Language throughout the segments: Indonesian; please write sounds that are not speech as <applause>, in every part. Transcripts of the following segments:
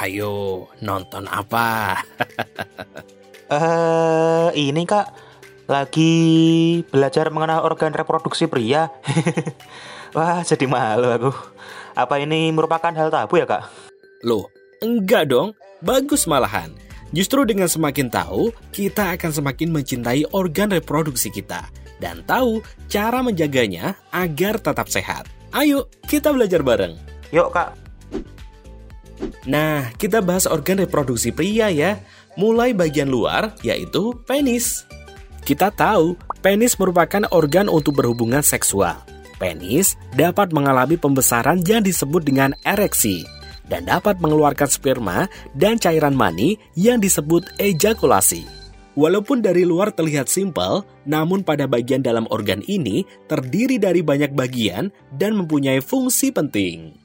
Hayo, nonton apa? Eh, uh, ini Kak lagi belajar mengenal organ reproduksi pria. <laughs> Wah, jadi malu aku. Apa ini merupakan hal tabu ya, Kak? Loh, enggak dong. Bagus malahan. Justru dengan semakin tahu, kita akan semakin mencintai organ reproduksi kita dan tahu cara menjaganya agar tetap sehat. Ayo, kita belajar bareng. Yuk, Kak. Nah, kita bahas organ reproduksi pria ya mulai bagian luar, yaitu penis. Kita tahu, penis merupakan organ untuk berhubungan seksual. Penis dapat mengalami pembesaran yang disebut dengan ereksi dan dapat mengeluarkan sperma dan cairan mani yang disebut ejakulasi. Walaupun dari luar terlihat simpel, namun pada bagian dalam organ ini terdiri dari banyak bagian dan mempunyai fungsi penting.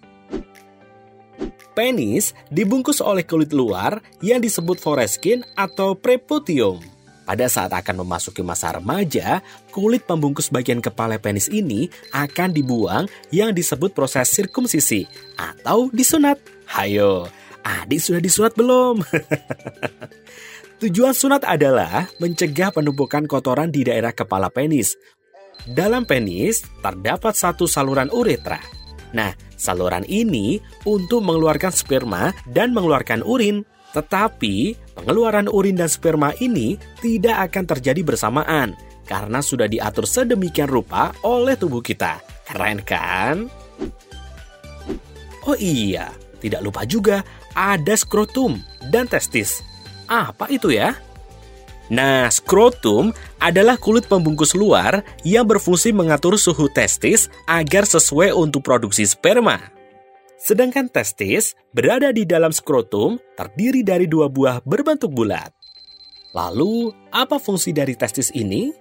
Penis dibungkus oleh kulit luar yang disebut foreskin atau preputium. Pada saat akan memasuki masa remaja, kulit pembungkus bagian kepala penis ini akan dibuang yang disebut proses sirkumsisi atau disunat. Hayo, adik sudah disunat belum? <laughs> Tujuan sunat adalah mencegah penumpukan kotoran di daerah kepala penis. Dalam penis terdapat satu saluran uretra Nah, saluran ini untuk mengeluarkan sperma dan mengeluarkan urin. Tetapi, pengeluaran urin dan sperma ini tidak akan terjadi bersamaan karena sudah diatur sedemikian rupa oleh tubuh kita. Keren kan? Oh iya, tidak lupa juga ada skrotum dan testis. Apa itu ya? Nah, skrotum adalah kulit pembungkus luar yang berfungsi mengatur suhu testis agar sesuai untuk produksi sperma. Sedangkan testis berada di dalam skrotum terdiri dari dua buah berbentuk bulat. Lalu, apa fungsi dari testis ini?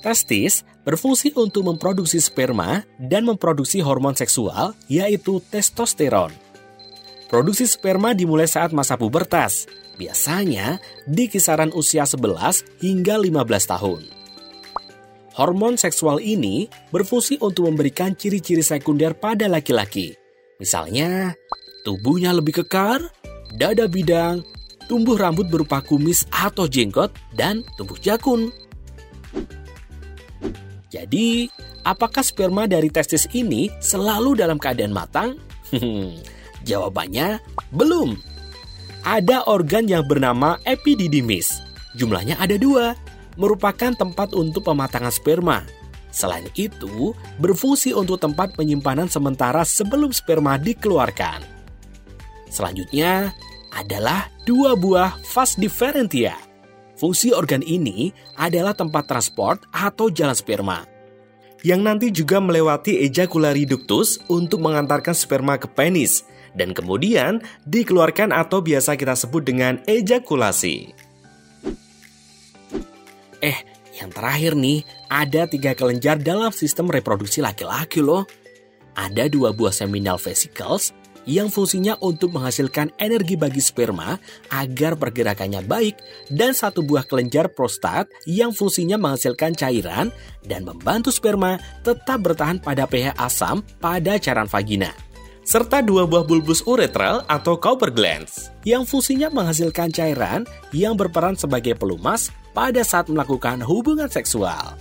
Testis berfungsi untuk memproduksi sperma dan memproduksi hormon seksual, yaitu testosteron. Produksi sperma dimulai saat masa pubertas, biasanya di kisaran usia 11 hingga 15 tahun. Hormon seksual ini berfungsi untuk memberikan ciri-ciri sekunder pada laki-laki. Misalnya, tubuhnya lebih kekar, dada bidang, tumbuh rambut berupa kumis atau jenggot, dan tumbuh jakun. Jadi, apakah sperma dari testis ini selalu dalam keadaan matang? <laughs> Jawabannya, belum ada organ yang bernama epididymis. Jumlahnya ada dua, merupakan tempat untuk pematangan sperma. Selain itu, berfungsi untuk tempat penyimpanan sementara sebelum sperma dikeluarkan. Selanjutnya adalah dua buah vas differentia. Fungsi organ ini adalah tempat transport atau jalan sperma yang nanti juga melewati ejaculary ductus untuk mengantarkan sperma ke penis dan kemudian dikeluarkan atau biasa kita sebut dengan ejakulasi. Eh, yang terakhir nih, ada tiga kelenjar dalam sistem reproduksi laki-laki loh. Ada dua buah seminal vesicles yang fungsinya untuk menghasilkan energi bagi sperma agar pergerakannya baik dan satu buah kelenjar prostat yang fungsinya menghasilkan cairan dan membantu sperma tetap bertahan pada pH asam pada cairan vagina serta dua buah bulbus uretral atau Cowper glands yang fungsinya menghasilkan cairan yang berperan sebagai pelumas pada saat melakukan hubungan seksual.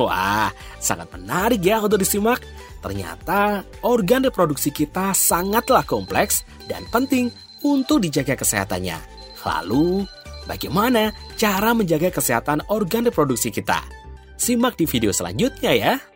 Wah, sangat menarik ya untuk disimak. Ternyata organ reproduksi kita sangatlah kompleks dan penting untuk dijaga kesehatannya. Lalu, bagaimana cara menjaga kesehatan organ reproduksi kita? Simak di video selanjutnya ya.